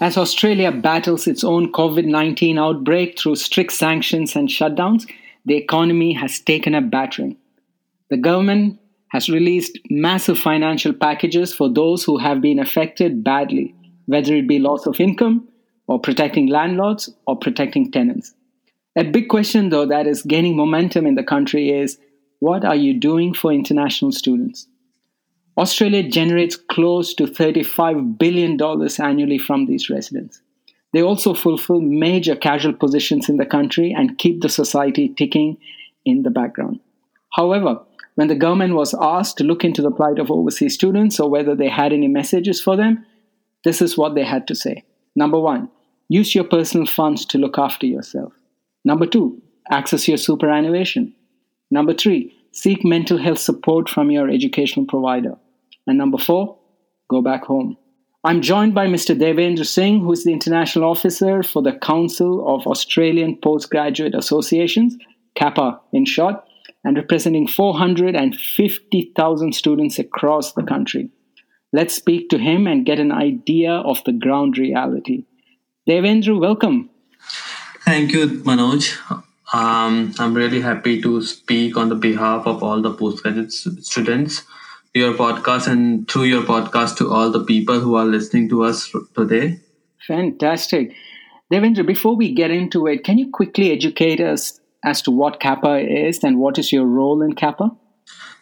As Australia battles its own COVID 19 outbreak through strict sanctions and shutdowns, the economy has taken a battering. The government has released massive financial packages for those who have been affected badly, whether it be loss of income, or protecting landlords, or protecting tenants. A big question, though, that is gaining momentum in the country is what are you doing for international students? Australia generates close to $35 billion annually from these residents. They also fulfill major casual positions in the country and keep the society ticking in the background. However, when the government was asked to look into the plight of overseas students or whether they had any messages for them, this is what they had to say. Number one, use your personal funds to look after yourself. Number two, access your superannuation. Number three, seek mental health support from your educational provider. And number four, go back home. I'm joined by Mr. Devendra Singh, who is the International Officer for the Council of Australian Postgraduate Associations, CAPA in short, and representing 450,000 students across the country. Let's speak to him and get an idea of the ground reality. Devendra, welcome. Thank you, Manoj. Um, I'm really happy to speak on the behalf of all the postgraduate students your podcast and through your podcast to all the people who are listening to us today. Fantastic. Devendra, before we get into it, can you quickly educate us as to what CAPA is and what is your role in CAPA?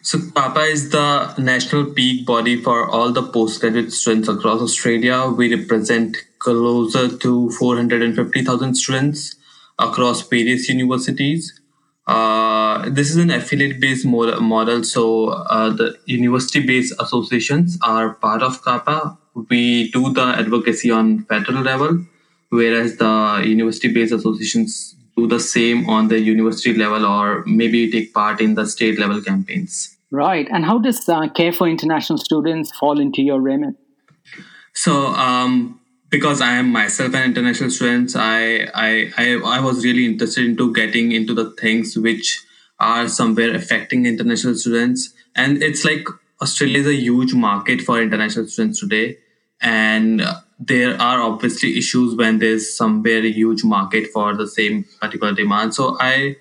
So, Kappa is the national peak body for all the postgraduate students across Australia. We represent closer to 450,000 students across various universities. Uh, this is an affiliate based model. So uh, the university based associations are part of CAPA. We do the advocacy on federal level, whereas the university based associations do the same on the university level or maybe take part in the state level campaigns. Right. And how does uh, Care for International Students fall into your remit? So, um, because I am myself an international student, I, I, I, I was really interested into getting into the things which are somewhere affecting international students. And it's like Australia is a huge market for international students today. And there are obviously issues when there's some very huge market for the same particular demand. So I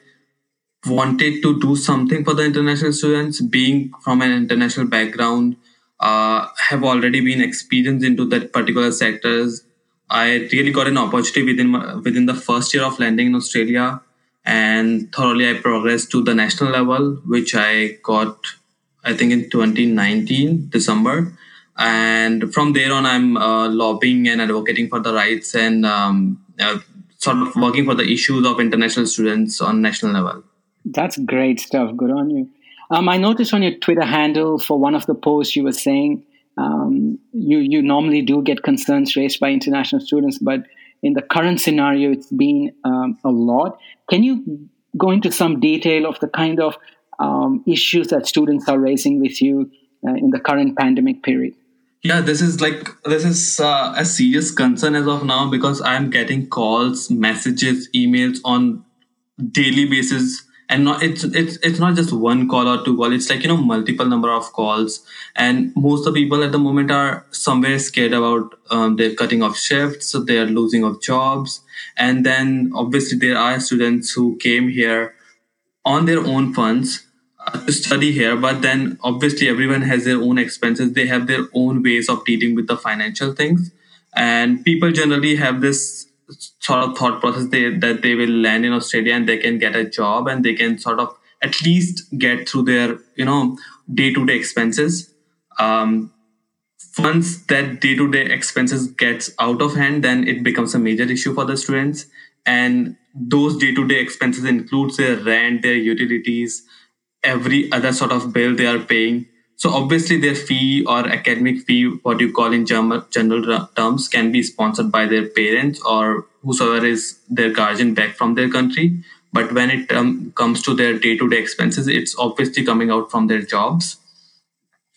wanted to do something for the international students, being from an international background uh, have already been experienced into that particular sectors. I really got an opportunity within my, within the first year of landing in Australia, and thoroughly I progressed to the national level, which I got, I think, in 2019 December. And from there on, I'm uh, lobbying and advocating for the rights and um, uh, sort of working for the issues of international students on national level. That's great stuff. Good on you. Um, I noticed on your Twitter handle for one of the posts you were saying um, you you normally do get concerns raised by international students, but in the current scenario, it's been um, a lot. Can you go into some detail of the kind of um, issues that students are raising with you uh, in the current pandemic period? Yeah, this is like this is uh, a serious concern as of now because I'm getting calls, messages, emails on daily basis and not it's it's it's not just one call or two call. It's like you know multiple number of calls. And most of the people at the moment are somewhere scared about um, they're cutting off shifts so they're losing of jobs. And then obviously there are students who came here on their own funds uh, to study here. But then obviously everyone has their own expenses. They have their own ways of dealing with the financial things. And people generally have this sort of thought process they, that they will land in Australia and they can get a job and they can sort of at least get through their you know day to day expenses. Um, once that day to day expenses gets out of hand, then it becomes a major issue for the students. And those day to day expenses includes their rent, their utilities, every other sort of bill they are paying. So obviously their fee or academic fee, what you call in general, terms, can be sponsored by their parents or whosoever is their guardian back from their country. But when it um, comes to their day-to-day expenses, it's obviously coming out from their jobs.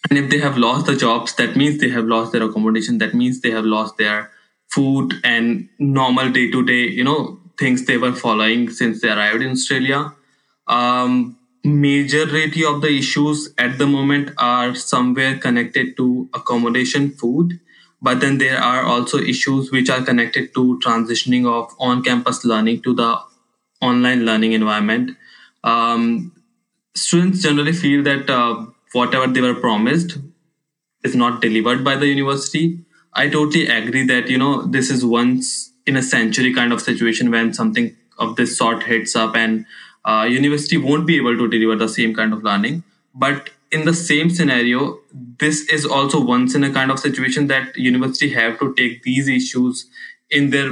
And if they have lost the jobs, that means they have lost their accommodation. That means they have lost their food and normal day-to-day, you know, things they were following since they arrived in Australia. Um, majority of the issues at the moment are somewhere connected to accommodation food but then there are also issues which are connected to transitioning of on-campus learning to the online learning environment. Um, students generally feel that uh, whatever they were promised is not delivered by the university. I totally agree that you know this is once in a century kind of situation when something of this sort hits up and uh, university won't be able to deliver the same kind of learning. But in the same scenario this is also once in a kind of situation that university have to take these issues in their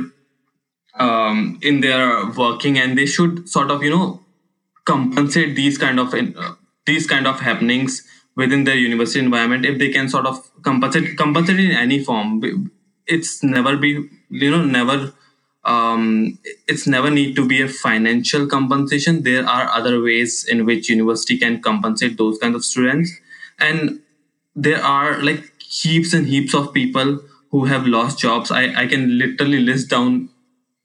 um, in their working and they should sort of you know compensate these kind of uh, these kind of happenings within their university environment if they can sort of compensate compensate in any form. It's never be you know never um, it's never need to be a financial compensation. There are other ways in which university can compensate those kind of students, and there are like heaps and heaps of people who have lost jobs. I, I can literally list down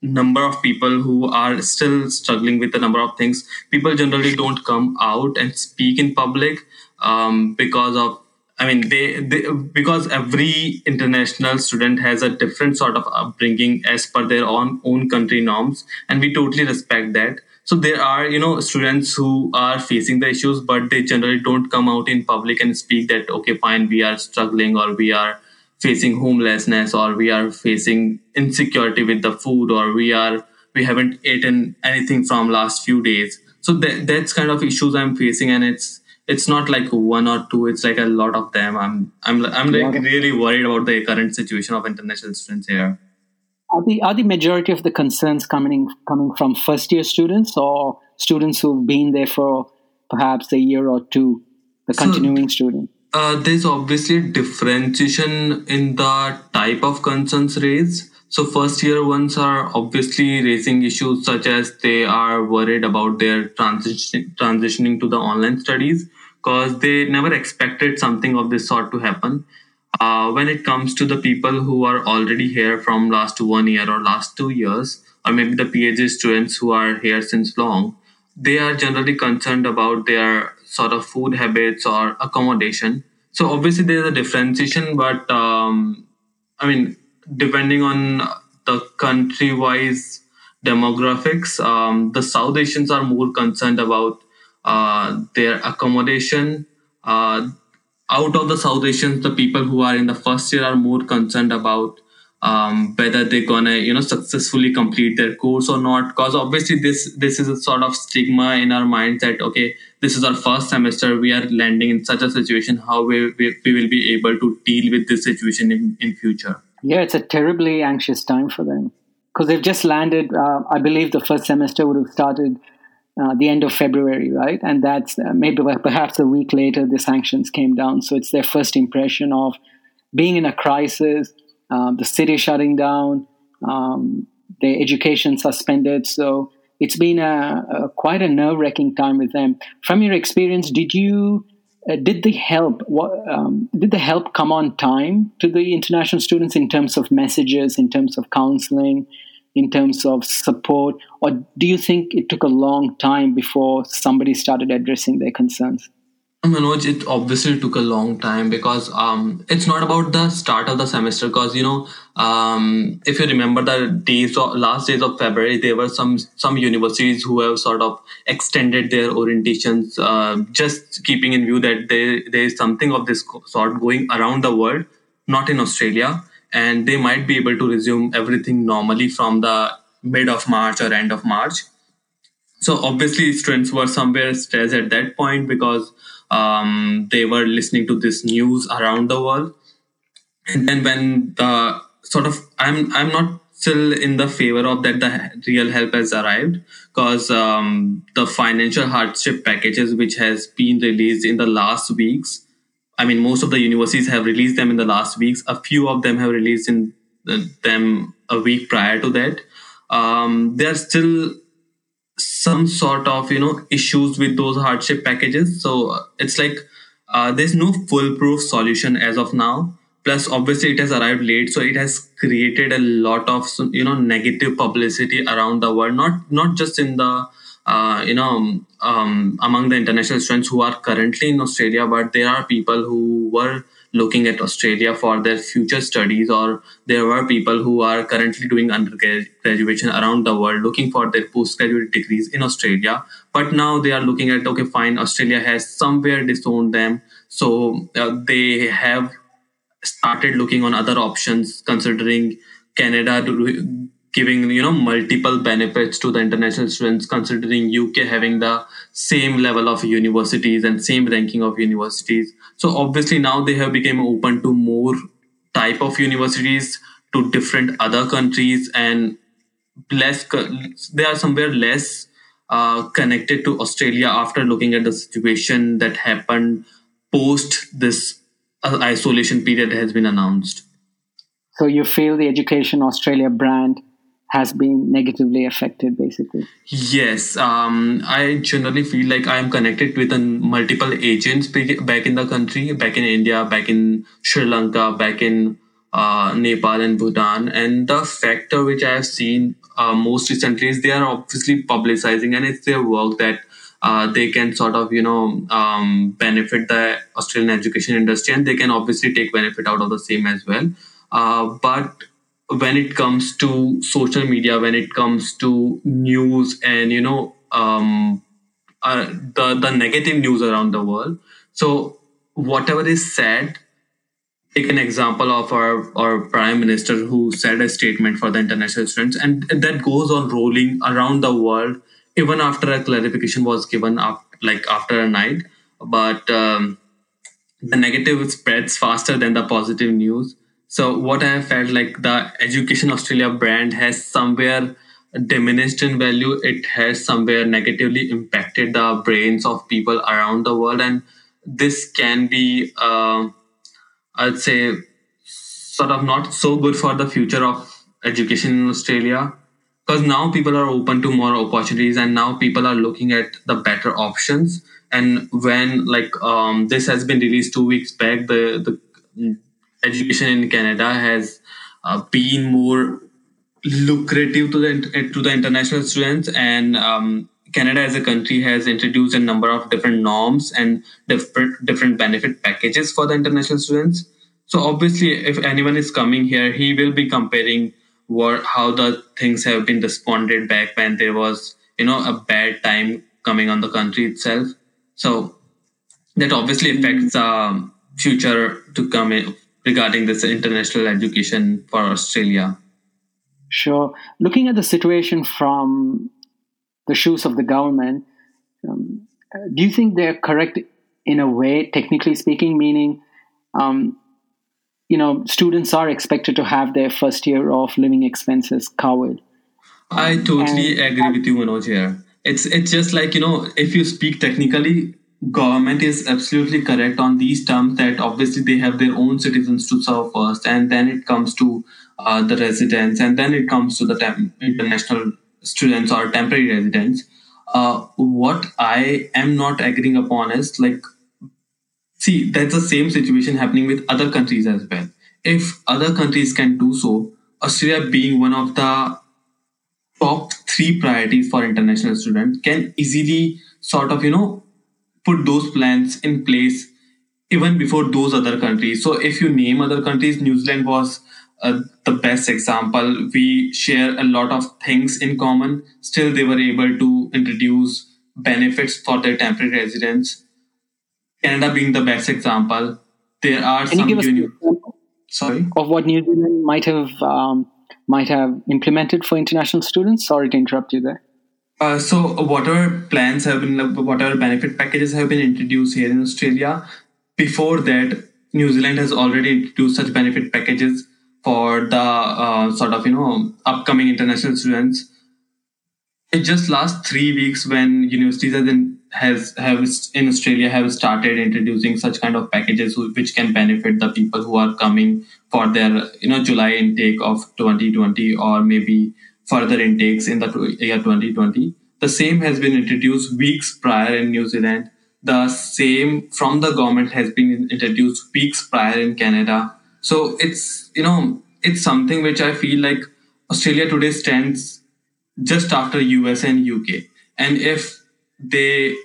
number of people who are still struggling with a number of things. People generally don't come out and speak in public um, because of I mean, they, they because every international student has a different sort of upbringing as per their own own country norms, and we totally respect that. So there are you know students who are facing the issues, but they generally don't come out in public and speak that okay, fine, we are struggling or we are facing homelessness or we are facing insecurity with the food or we are we haven't eaten anything from last few days. So that, that's kind of issues I'm facing, and it's it's not like one or two it's like a lot of them. I'm i'm i'm like really worried about the current situation of international students here. Are the are the majority of the concerns coming coming from first year students or students who've been there for perhaps a year or two the continuing so, student? uh, there's obviously differentiation in the type of concerns raised so first year ones are obviously raising issues such as they are worried about their transition, transitioning to the online studies because they never expected something of this sort to happen. Uh, when it comes to the people who are already here from last one year or last two years, or maybe the PhD students who are here since long, they are generally concerned about their sort of food habits or accommodation. So obviously there is a differentiation, but um, I mean depending on the country wise demographics, um, the South Asians are more concerned about uh, their accommodation. Uh, out of the South Asians, the people who are in the first year are more concerned about um, whether they're gonna you know successfully complete their course or not because obviously this this is a sort of stigma in our minds that okay this is our first semester we are landing in such a situation how we, we, we will be able to deal with this situation in, in future yeah, it's a terribly anxious time for them because they've just landed. Uh, I believe the first semester would have started uh, the end of February, right? And that's uh, maybe perhaps a week later the sanctions came down. So it's their first impression of being in a crisis, um, the city shutting down, um, their education suspended. So it's been a, a quite a nerve wracking time with them. From your experience, did you uh, did the help um, did the help come on time to the international students in terms of messages in terms of counseling in terms of support? Or do you think it took a long time before somebody started addressing their concerns Manoj, it obviously took a long time because um, it's not about the start of the semester. Because you know, um, if you remember the days of last days of February, there were some some universities who have sort of extended their orientations, uh, just keeping in view that there there is something of this sort going around the world, not in Australia, and they might be able to resume everything normally from the mid of March or end of March. So obviously, students were somewhere stressed at that point because um, they were listening to this news around the world. And then when the sort of i'm i'm not still in the favor of that the real help has arrived because um, the financial hardship packages which has been released in the last weeks i mean most of the universities have released them in the last weeks. A few of them have released in the, them a week prior to that. Um, they're still some sort of you know issues with those hardship packages. So uh, it's like uh, there's no foolproof solution as of now. Plus obviously it has arrived late so it has created a lot of you know negative publicity around the world. Not not just in the uh, you know um, among the international students who are currently in australia but there are people who were looking at Australia for their future studies, or there were people who are currently doing undergraduation around the world looking for their postgraduate degrees in Australia. But now they are looking at okay, fine, Australia has somewhere disowned them, so uh, they have started looking on other options, considering Canada giving you know multiple benefits to the international students considering uk having the same level of universities and same ranking of universities so obviously now they have become open to more type of universities to different other countries and less they are somewhere less uh, connected to australia after looking at the situation that happened post this uh, isolation period has been announced. So you feel the education australia brand has been negatively affected basically. Yes um, i generally feel like i am connected with multiple agents back in the country back in india back in sri lanka back in uh, nepal and bhutan. And the factor which i have seen uh, most recently is they are obviously publicizing and it's their work that uh, they can sort of you know um, benefit the australian education industry and they can obviously take benefit out of the same as well. Uh, but when it comes to social media, when it comes to news and you know um, uh, the the negative news around the world. So whatever is said, take an example of our our prime minister who said a statement for the international students, and that goes on rolling around the world even after a clarification was given up, like after a night. But um, the negative spreads faster than the positive news so what I felt like the Education Australia brand has somewhere diminished in value. It has somewhere negatively impacted the brains of people around the world, and this can be, uh, I'd say, sort of not so good for the future of education in Australia. Because now people are open to more opportunities, and now people are looking at the better options. And when like um, this has been released two weeks back, the the education in Canada has uh, been more lucrative to the to the international students and um, Canada as a country has introduced a number of different norms and different different benefit packages for the international students. So obviously, if anyone is coming here, he will be comparing what how the things have been responded back when there was you know a bad time coming on the country itself. So that obviously affects um, future to come in, regarding this international education for Australia? Sure. Looking at the situation from the shoes of the government, um, do you think they're correct in a way, technically speaking, meaning, um, you know, students are expected to have their first year of living expenses covered? I totally and, agree with you, Manoj. Here, it's it's just like you know, if you speak technically, government is absolutely correct on these terms that obviously they have their own citizens to serve first and then it comes to uh, the residents and then it comes to the international students or temporary residents. Uh, what i am not agreeing upon is like see that's the same situation happening with other countries as well. If other countries can do so australia being one of the top three priorities for international students can easily sort of you know put those plans in place even before those other countries. So if you name other countries, New Zealand was uh, the best example. We share a lot of things in common. Still, they were able to introduce benefits for their temporary residents. Canada being the best example. There are Can some you give uni- sorry of what New Zealand might have um, might have implemented for international students. Sorry to interrupt you there. Uh, so whatever plans have been, whatever benefit packages have been introduced here in Australia, before that, New Zealand has already introduced such benefit packages for the uh, sort of you know upcoming international students. It just last three weeks when universities has in, has have in Australia have started introducing such kind of packages which can benefit the people who are coming for their you know July intake of 2020 or maybe further intakes in the year 2020. The same has been introduced weeks prior in New Zealand. The same from the government has been introduced weeks prior in Canada. So it's, you know, it's something which I feel like Australia today stands just after US and UK. And if they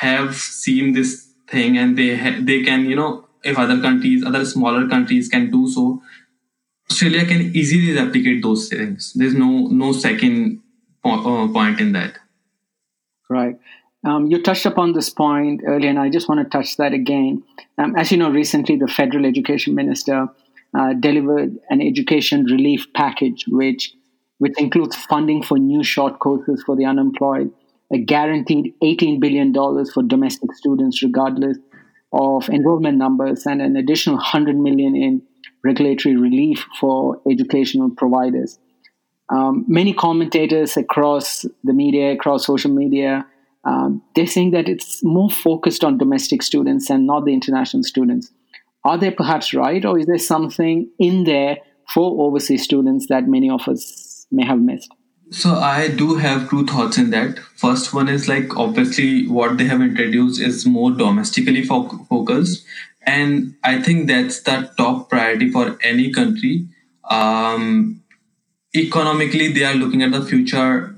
have seen this thing and they ha- they can, you know, if other countries, other smaller countries can do so, Australia can easily replicate those things. There's no no second po- uh, point in that. Right. Um, you touched upon this point earlier, and I just want to touch that again. Um, as you know, recently the federal education minister uh, delivered an education relief package, which which includes funding for new short courses for the unemployed, a guaranteed $18 billion for domestic students, regardless of enrollment numbers, and an additional 100 million in regulatory relief for educational providers. Um, many commentators across the media, across social media, um, they're saying that it's more focused on domestic students and not the international students. Are they perhaps right, or is there something in there for overseas students that many of us may have missed? So I do have two thoughts in that. First one is like obviously what they have introduced is more domestically fo- focused, and I think that's the top priority for any country. Um, economically, they are looking at the future.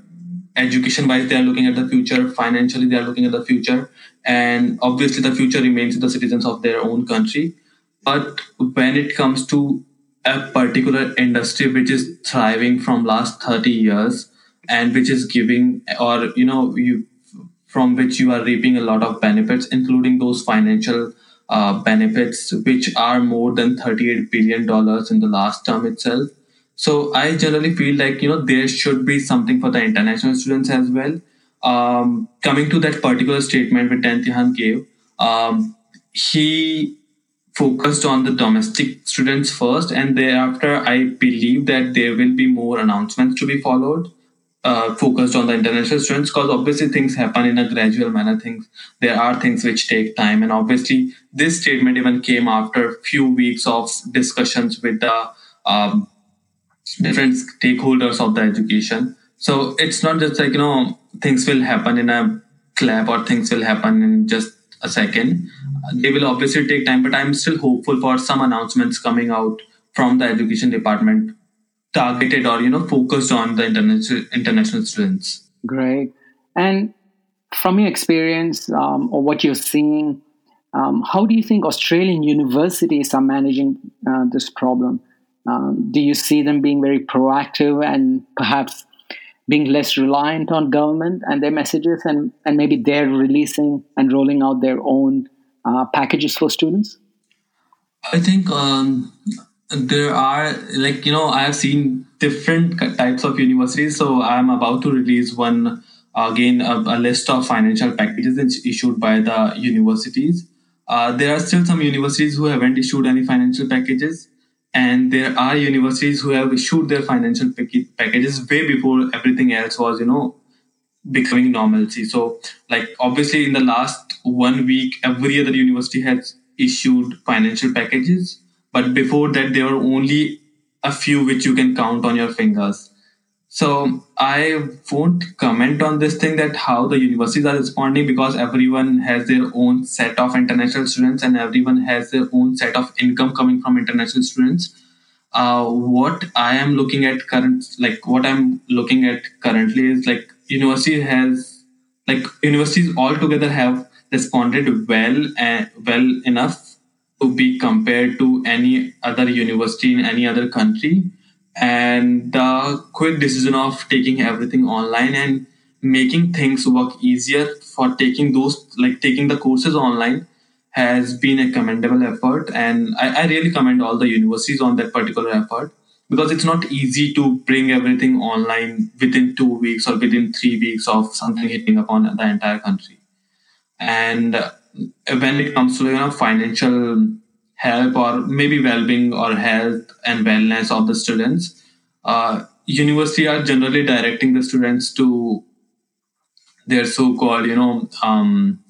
Education wise, they are looking at the future. Financially, they are looking at the future, and obviously, the future remains the citizens of their own country. But when it comes to a particular industry which is thriving from last 30 years and which is giving or you know you from which you are reaping a lot of benefits including those financial uh, benefits which are more than 38 billion dollars in the last term itself so i generally feel like you know there should be something for the international students as well um, coming to that particular statement which Dan gave um, he focused on the domestic students first, and thereafter, I believe that there will be more announcements to be followed. Uh, focused on the international students because obviously things happen in a gradual manner. Things there are things which take time and obviously this statement even came after few weeks of discussions with the um, different stakeholders of the education. So it's not just like you know things will happen in a clap or things will happen in just a second. They will obviously take time, but I'm still hopeful for some announcements coming out from the education department targeted or you know focused on the international international students. Great. And from your experience um, or what you're seeing, um, how do you think Australian universities are managing uh, this problem? Um, do you see them being very proactive and perhaps being less reliant on government and their messages, and, and maybe they're releasing and rolling out their own uh, packages for students? I think um, there are like you know I have seen different types of universities. So I'm about to release one again a, a list of financial packages issued by the universities. Uh, there are still some universities who haven't issued any financial packages, and there are universities who have issued their financial packages way before everything else was you know becoming normalcy. So like obviously in the last one week, every other university has issued financial packages. But before that, there were only a few which you can count on your fingers. So I won't comment on this thing that how the universities are responding because everyone has their own set of international students and everyone has their own set of income coming from international students. Uh, what I am looking at current, like what I'm looking at currently is like university has, like universities altogether have responded well and well enough to be compared to any other university in any other country. And the quick decision of taking everything online and making things work easier for taking those like taking the courses online has been a commendable effort. And I, I really commend all the universities on that particular effort because it's not easy to bring everything online within two weeks or within three weeks of something hitting upon the entire country. And when it comes to you know financial help or maybe well-being or health and wellness of the students uh, university are generally directing the students to their so-called you know um,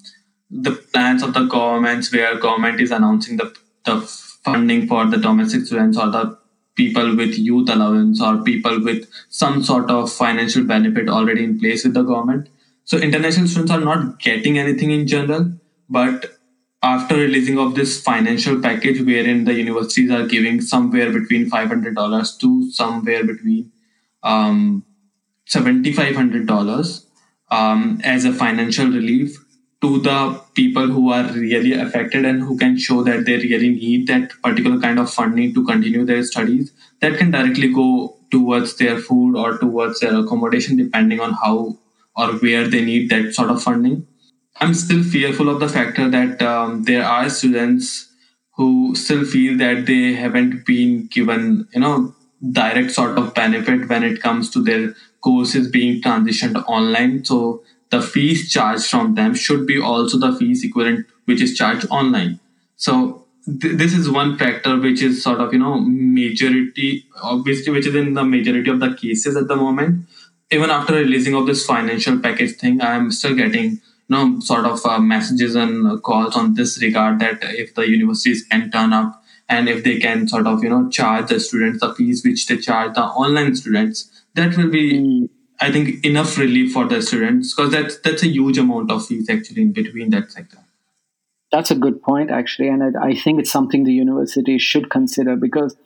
the plans of the governments where government is announcing the, the funding for the domestic students or the people with youth allowance or people with some sort of financial benefit already in place with the government. So international students are not getting anything in general, but after releasing of this financial package wherein the universities are giving somewhere between $500 to somewhere between um, $7,500 um, as a financial relief to the people who are really affected and who can show that they really need that particular kind of funding to continue their studies that can directly go towards their food or towards their accommodation depending on how or where they need that sort of funding i'm still fearful of the factor that um, there are students who still feel that they haven't been given you know direct sort of benefit when it comes to their courses being transitioned online. So the fees charged from them should be also the fees equivalent which is charged online. So th- this is one factor which is sort of you know majority obviously which is in the majority of the cases at the moment. Even after releasing of this financial package thing i am still getting know sort of uh, messages and calls on this regard that if the universities can turn up and if they can sort of you know charge the students the fees which they charge the online students that will be mm. I think enough relief for the students because that's that's a huge amount of fees actually in between that sector. That's a good point actually, and I, I think it's something the university should consider because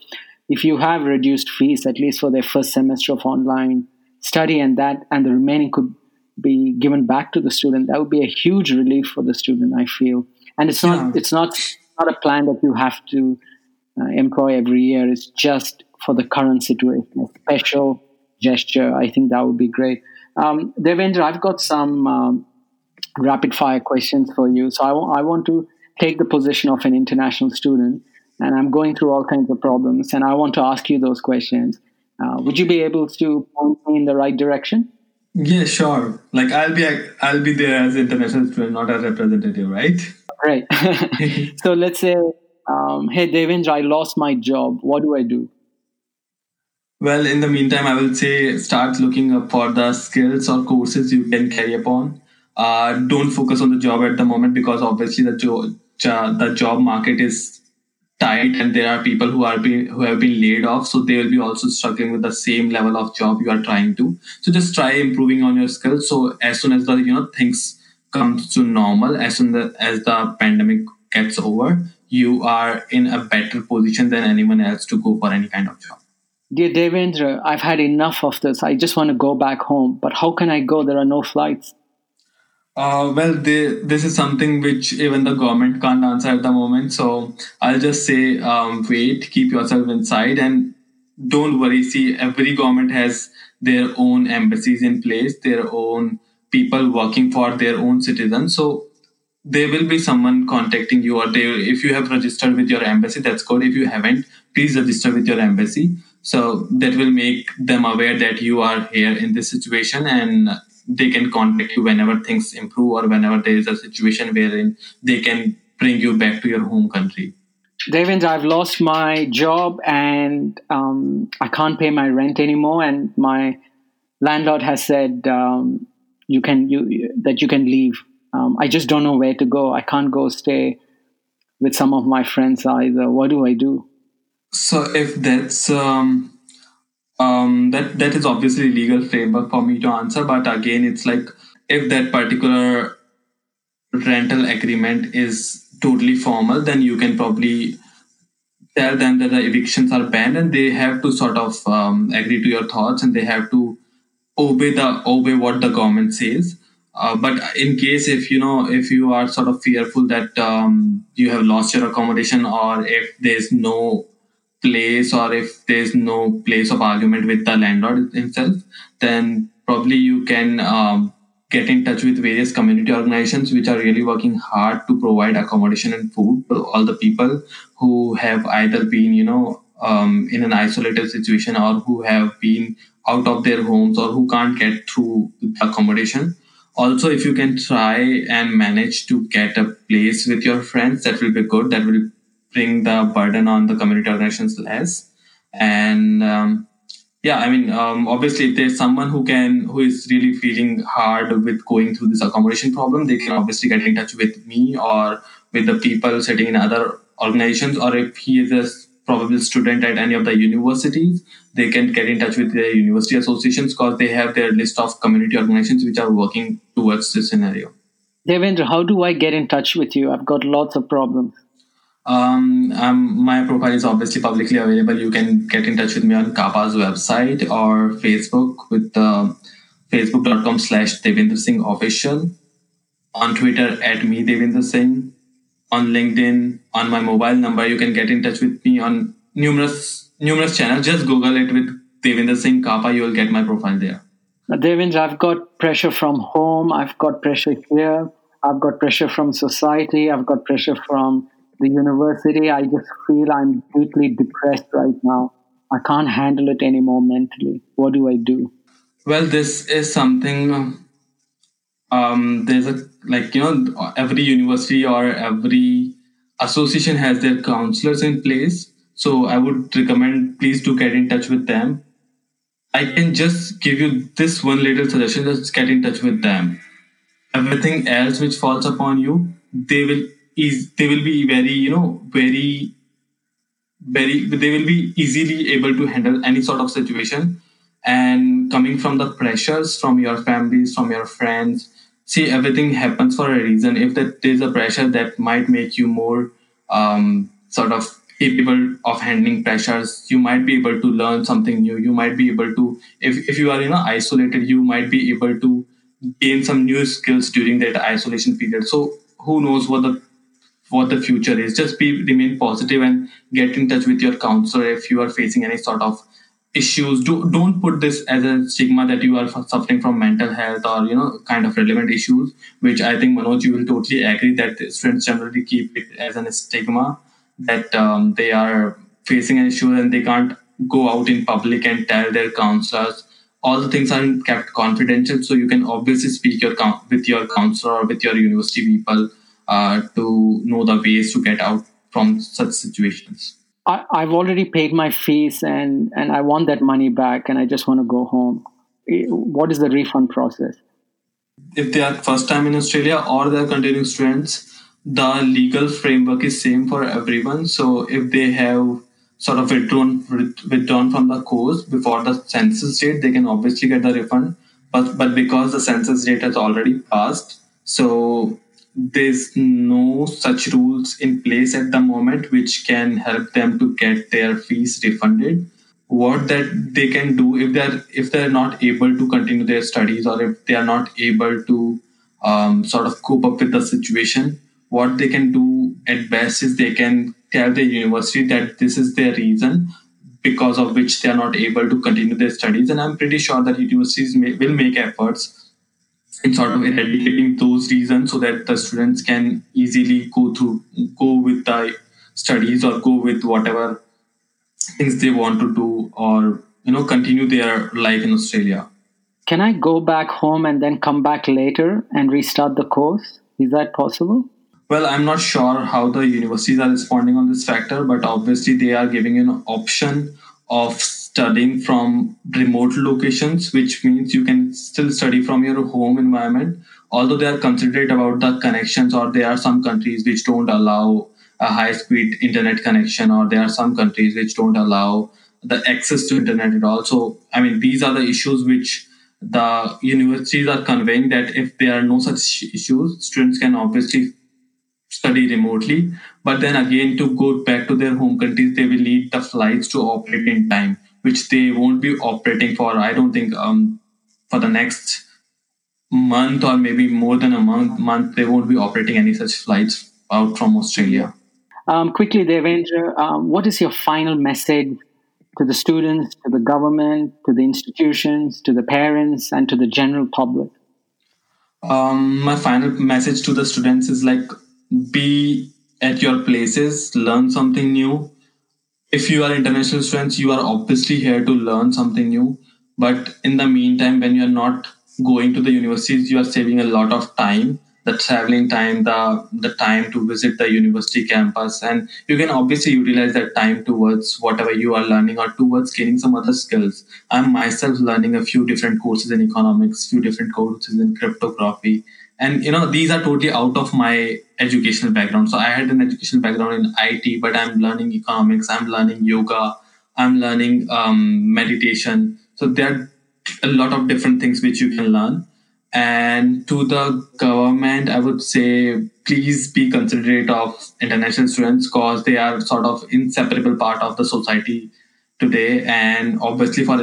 if you have reduced fees at least for their first semester of online study and that and the remaining could be given back to the student, that would be a huge relief for the student. I feel, and it's not yeah. it's not not a plan that you have to uh, employ every year. It's just for the current situation, a special gesture. I think that would be great. Um, Devendra, I've got some um, rapid fire questions for you. So I, w- I want to take the position of an international student, and I'm going through all kinds of problems, and I want to ask you those questions. Uh, would you be able to point me in the right direction? Yeah, sure. Like I'll be I'll be there as international student, not as representative, right? Right. so let's say, um, hey Devendra, I lost my job. What do I do? Well, in the meantime, I will say start looking up for the skills or courses you can carry upon. Uh, don't focus on the job at the moment because obviously the job the job market is tight and there are people who are being who have been laid off so they will be also struggling with the same level of job you are trying to so just try improving on your skills so as soon as the you know things comes to normal as soon as the pandemic gets over you are in a better position than anyone else to go for any kind of job Dear Devendra, I've had enough of this. I just want to go back home. But how can I go? There are no flights. Uh, well, they, this is something which even the government can't answer at the moment. So I'll just say um, wait, keep yourself inside, and don't worry. See, every government has their own embassies in place, their own people working for their own citizens. So there will be someone contacting you, or they, if you have registered with your embassy, that's good. If you haven't, please register with your embassy so that will make them aware that you are here in this situation and they can contact you whenever things improve or whenever there is a situation wherein they can bring you back to your home country. Devendra, I've lost my job and um, I can't pay my rent anymore, and my landlord has said um, you can you that you can leave. Um, I just don't know where to go. I can't go stay with some of my friends either. What do I do? So if that's um, um, that that is obviously legal framework for me to answer, but again, it's like if that particular rental agreement is totally formal, then you can probably tell them that the evictions are banned and they have to sort of um, agree to your thoughts and they have to obey the obey what the government says. Uh, but in case if you know if you are sort of fearful that um, you have lost your accommodation or if there's no place or if there's no place of argument with the landlord himself, then probably you can um, get in touch with various community organizations which are really working hard to provide accommodation and food to all the people who have either been, you know, um, in an isolated situation or who have been out of their homes or who can't get through accommodation. Also, if you can try and manage to get a place with your friends, that will be good. That will bring the burden on the community organizations less. And um, yeah, I mean, um, obviously, if there's someone who can who is really feeling hard with going through this accommodation problem, they can obviously get in touch with me or with the people sitting in other organizations. Or if he is a probable student at any of the universities, they can get in touch with the university associations because they have their list of community organizations which are working towards this scenario. Devendra, how do I get in touch with you? I've got lots of problems. Um, um, my profile is obviously publicly available. You can get in touch with me on CAPA's website or Facebook with uh, facebook.com slash Devendra Singh official. on Twitter at me Devendra Singh, on LinkedIn, on my mobile number. You can get in touch with me on numerous numerous channels. Just Google it with Devendra Singh Kapa. You will get my profile there. Devendra, I've got pressure from home. I've got pressure here. I've got pressure from society. I've got pressure from the university. I just feel I'm deeply depressed right now. I can't handle it anymore mentally. What do I do? Well, this is something. Um, there's a like you know every university or every association has their counselors in place. So I would recommend please do get in touch with them. I can just give you this one little suggestion: just get in touch with them. Everything else which falls upon you, they will is they will be very you know very very they will be easily able to handle any sort of situation. And coming from the pressures from your families from your friends see everything happens for a reason. If that there's a pressure that might make you more um, sort of capable of handling pressures you might be able to learn something new. You might be able to if, if you are you know isolated you might be able to gain some new skills during that isolation period. So who knows what the what the future is. Just be remain positive and get in touch with your counselor if you are facing any sort of issues. Do don't put this as a stigma that you are suffering from mental health or you know kind of relevant issues, which I think Manoj you will totally agree that students generally keep it as a stigma that um, they are facing an issue and they can't go out in public and tell their counselors all the things are kept confidential so you can obviously speak your with your counselor or with your university people uh, to know the ways to get out from such situations. I, I've already paid my fees and, and I want that money back and I just want to go home. What is the refund process? If they are first time in Australia or they are continuing students, the legal framework is same for everyone. So if they have sort of withdrawn withdrawn from the course before the census date, they can obviously get the refund. But but because the census date has already passed, so there's no such rules in place at the moment which can help them to get their fees refunded. What that they can do if they're if they're not able to continue their studies or if they are not able to um, sort of cope up with the situation what they can do at best is they can tell the university that this is their reason because of which they are not able to continue their studies. And i'm pretty sure that universities may, will make efforts in sort of eradicating those reasons so that the students can easily go through go with the studies or go with whatever things they want to do or you know continue their life in australia. Can i go back home and then come back later and restart the course? Is that possible? Well i'm not sure how the universities are responding on this factor but obviously they are giving an option of studying from remote locations, which means you can still study from your home environment, although they are considerate about the connections, or there are some countries which don't allow a high speed internet connection, or there are some countries which don't allow the access to internet at all. So, I mean, these are the issues which the universities are conveying that if there are no such issues, students can obviously study remotely. But then again, to go back to their home countries, they will need the flights to operate in time which they won't be operating for. I don't think um, for the next month or maybe more than a month. Month they won't be operating any such flights out from Australia. Um, quickly, Devendra, um, what is your final message to the students, to the government, to the institutions, to the parents, and to the general public? Um, my final message to the students is like be at your places, learn something new, if you are international students, you are obviously here to learn something new. But in the meantime, when you are not going to the universities, you are saving a lot of time, the traveling time, the the time to visit the university campus, and you can obviously utilize that time towards whatever you are learning or towards gaining some other skills. I'm myself learning a few different courses in economics, few different courses in cryptography, and you know these are totally out of my educational background. So i had an educational background in it but i'm learning economics i'm learning yoga i'm learning um, meditation. So there are a lot of different things which you can learn. And to the government i would say please be considerate of international students because they are sort of inseparable part of the society today. And obviously for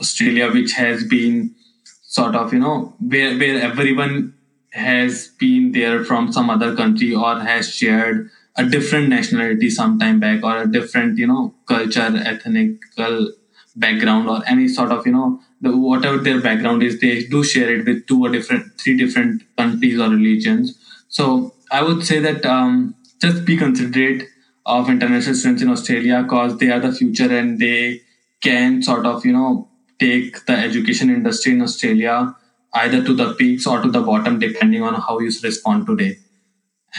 australia which has been sort of you know where where everyone has been there from some other country or has shared a different nationality sometime back or a different you know culture ethnical background or any sort of you know the whatever their background is they do share it with two or different three different countries or religions. So i would say that um, just be considerate of international students in australia because they are the future and they can sort of you know take the education industry in australia either to the peaks or to the bottom depending on how you respond today.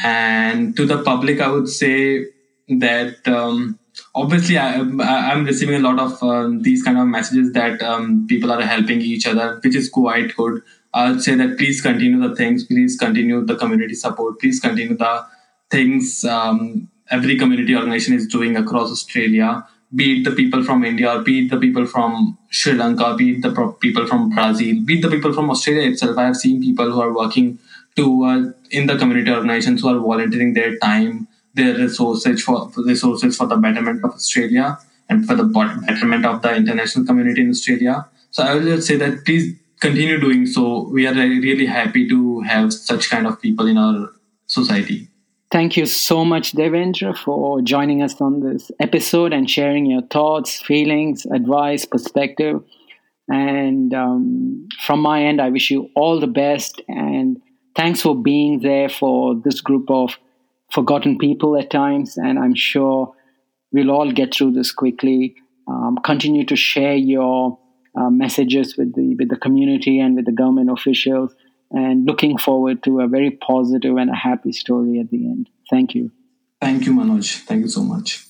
And to the public i would say that um, obviously I, am receiving a lot of uh, these kind of messages that um, people are helping each other which is quite good. I'll say that please continue the things please continue the community support please continue the things um, every community organization is doing across australia be it the people from india be it the people from sri lanka be it the people from brazil be it the people from australia itself i have seen people who are working to uh, in the community organizations who are volunteering their time their resources for resources for the betterment of Australia and for the betterment of the international community in Australia. So I will just say that please continue doing so. We are really happy to have such kind of people in our society. Thank you so much, Devendra, for joining us on this episode and sharing your thoughts, feelings, advice, perspective. And um, from my end, I wish you all the best. And thanks for being there for this group of forgotten people at times, and I'm sure we'll all get through this quickly. Um, continue to share your uh, messages with the with the community and with the government officials, and looking forward to a very positive and a happy story at the end. Thank you. Thank you, Manoj. Thank you so much.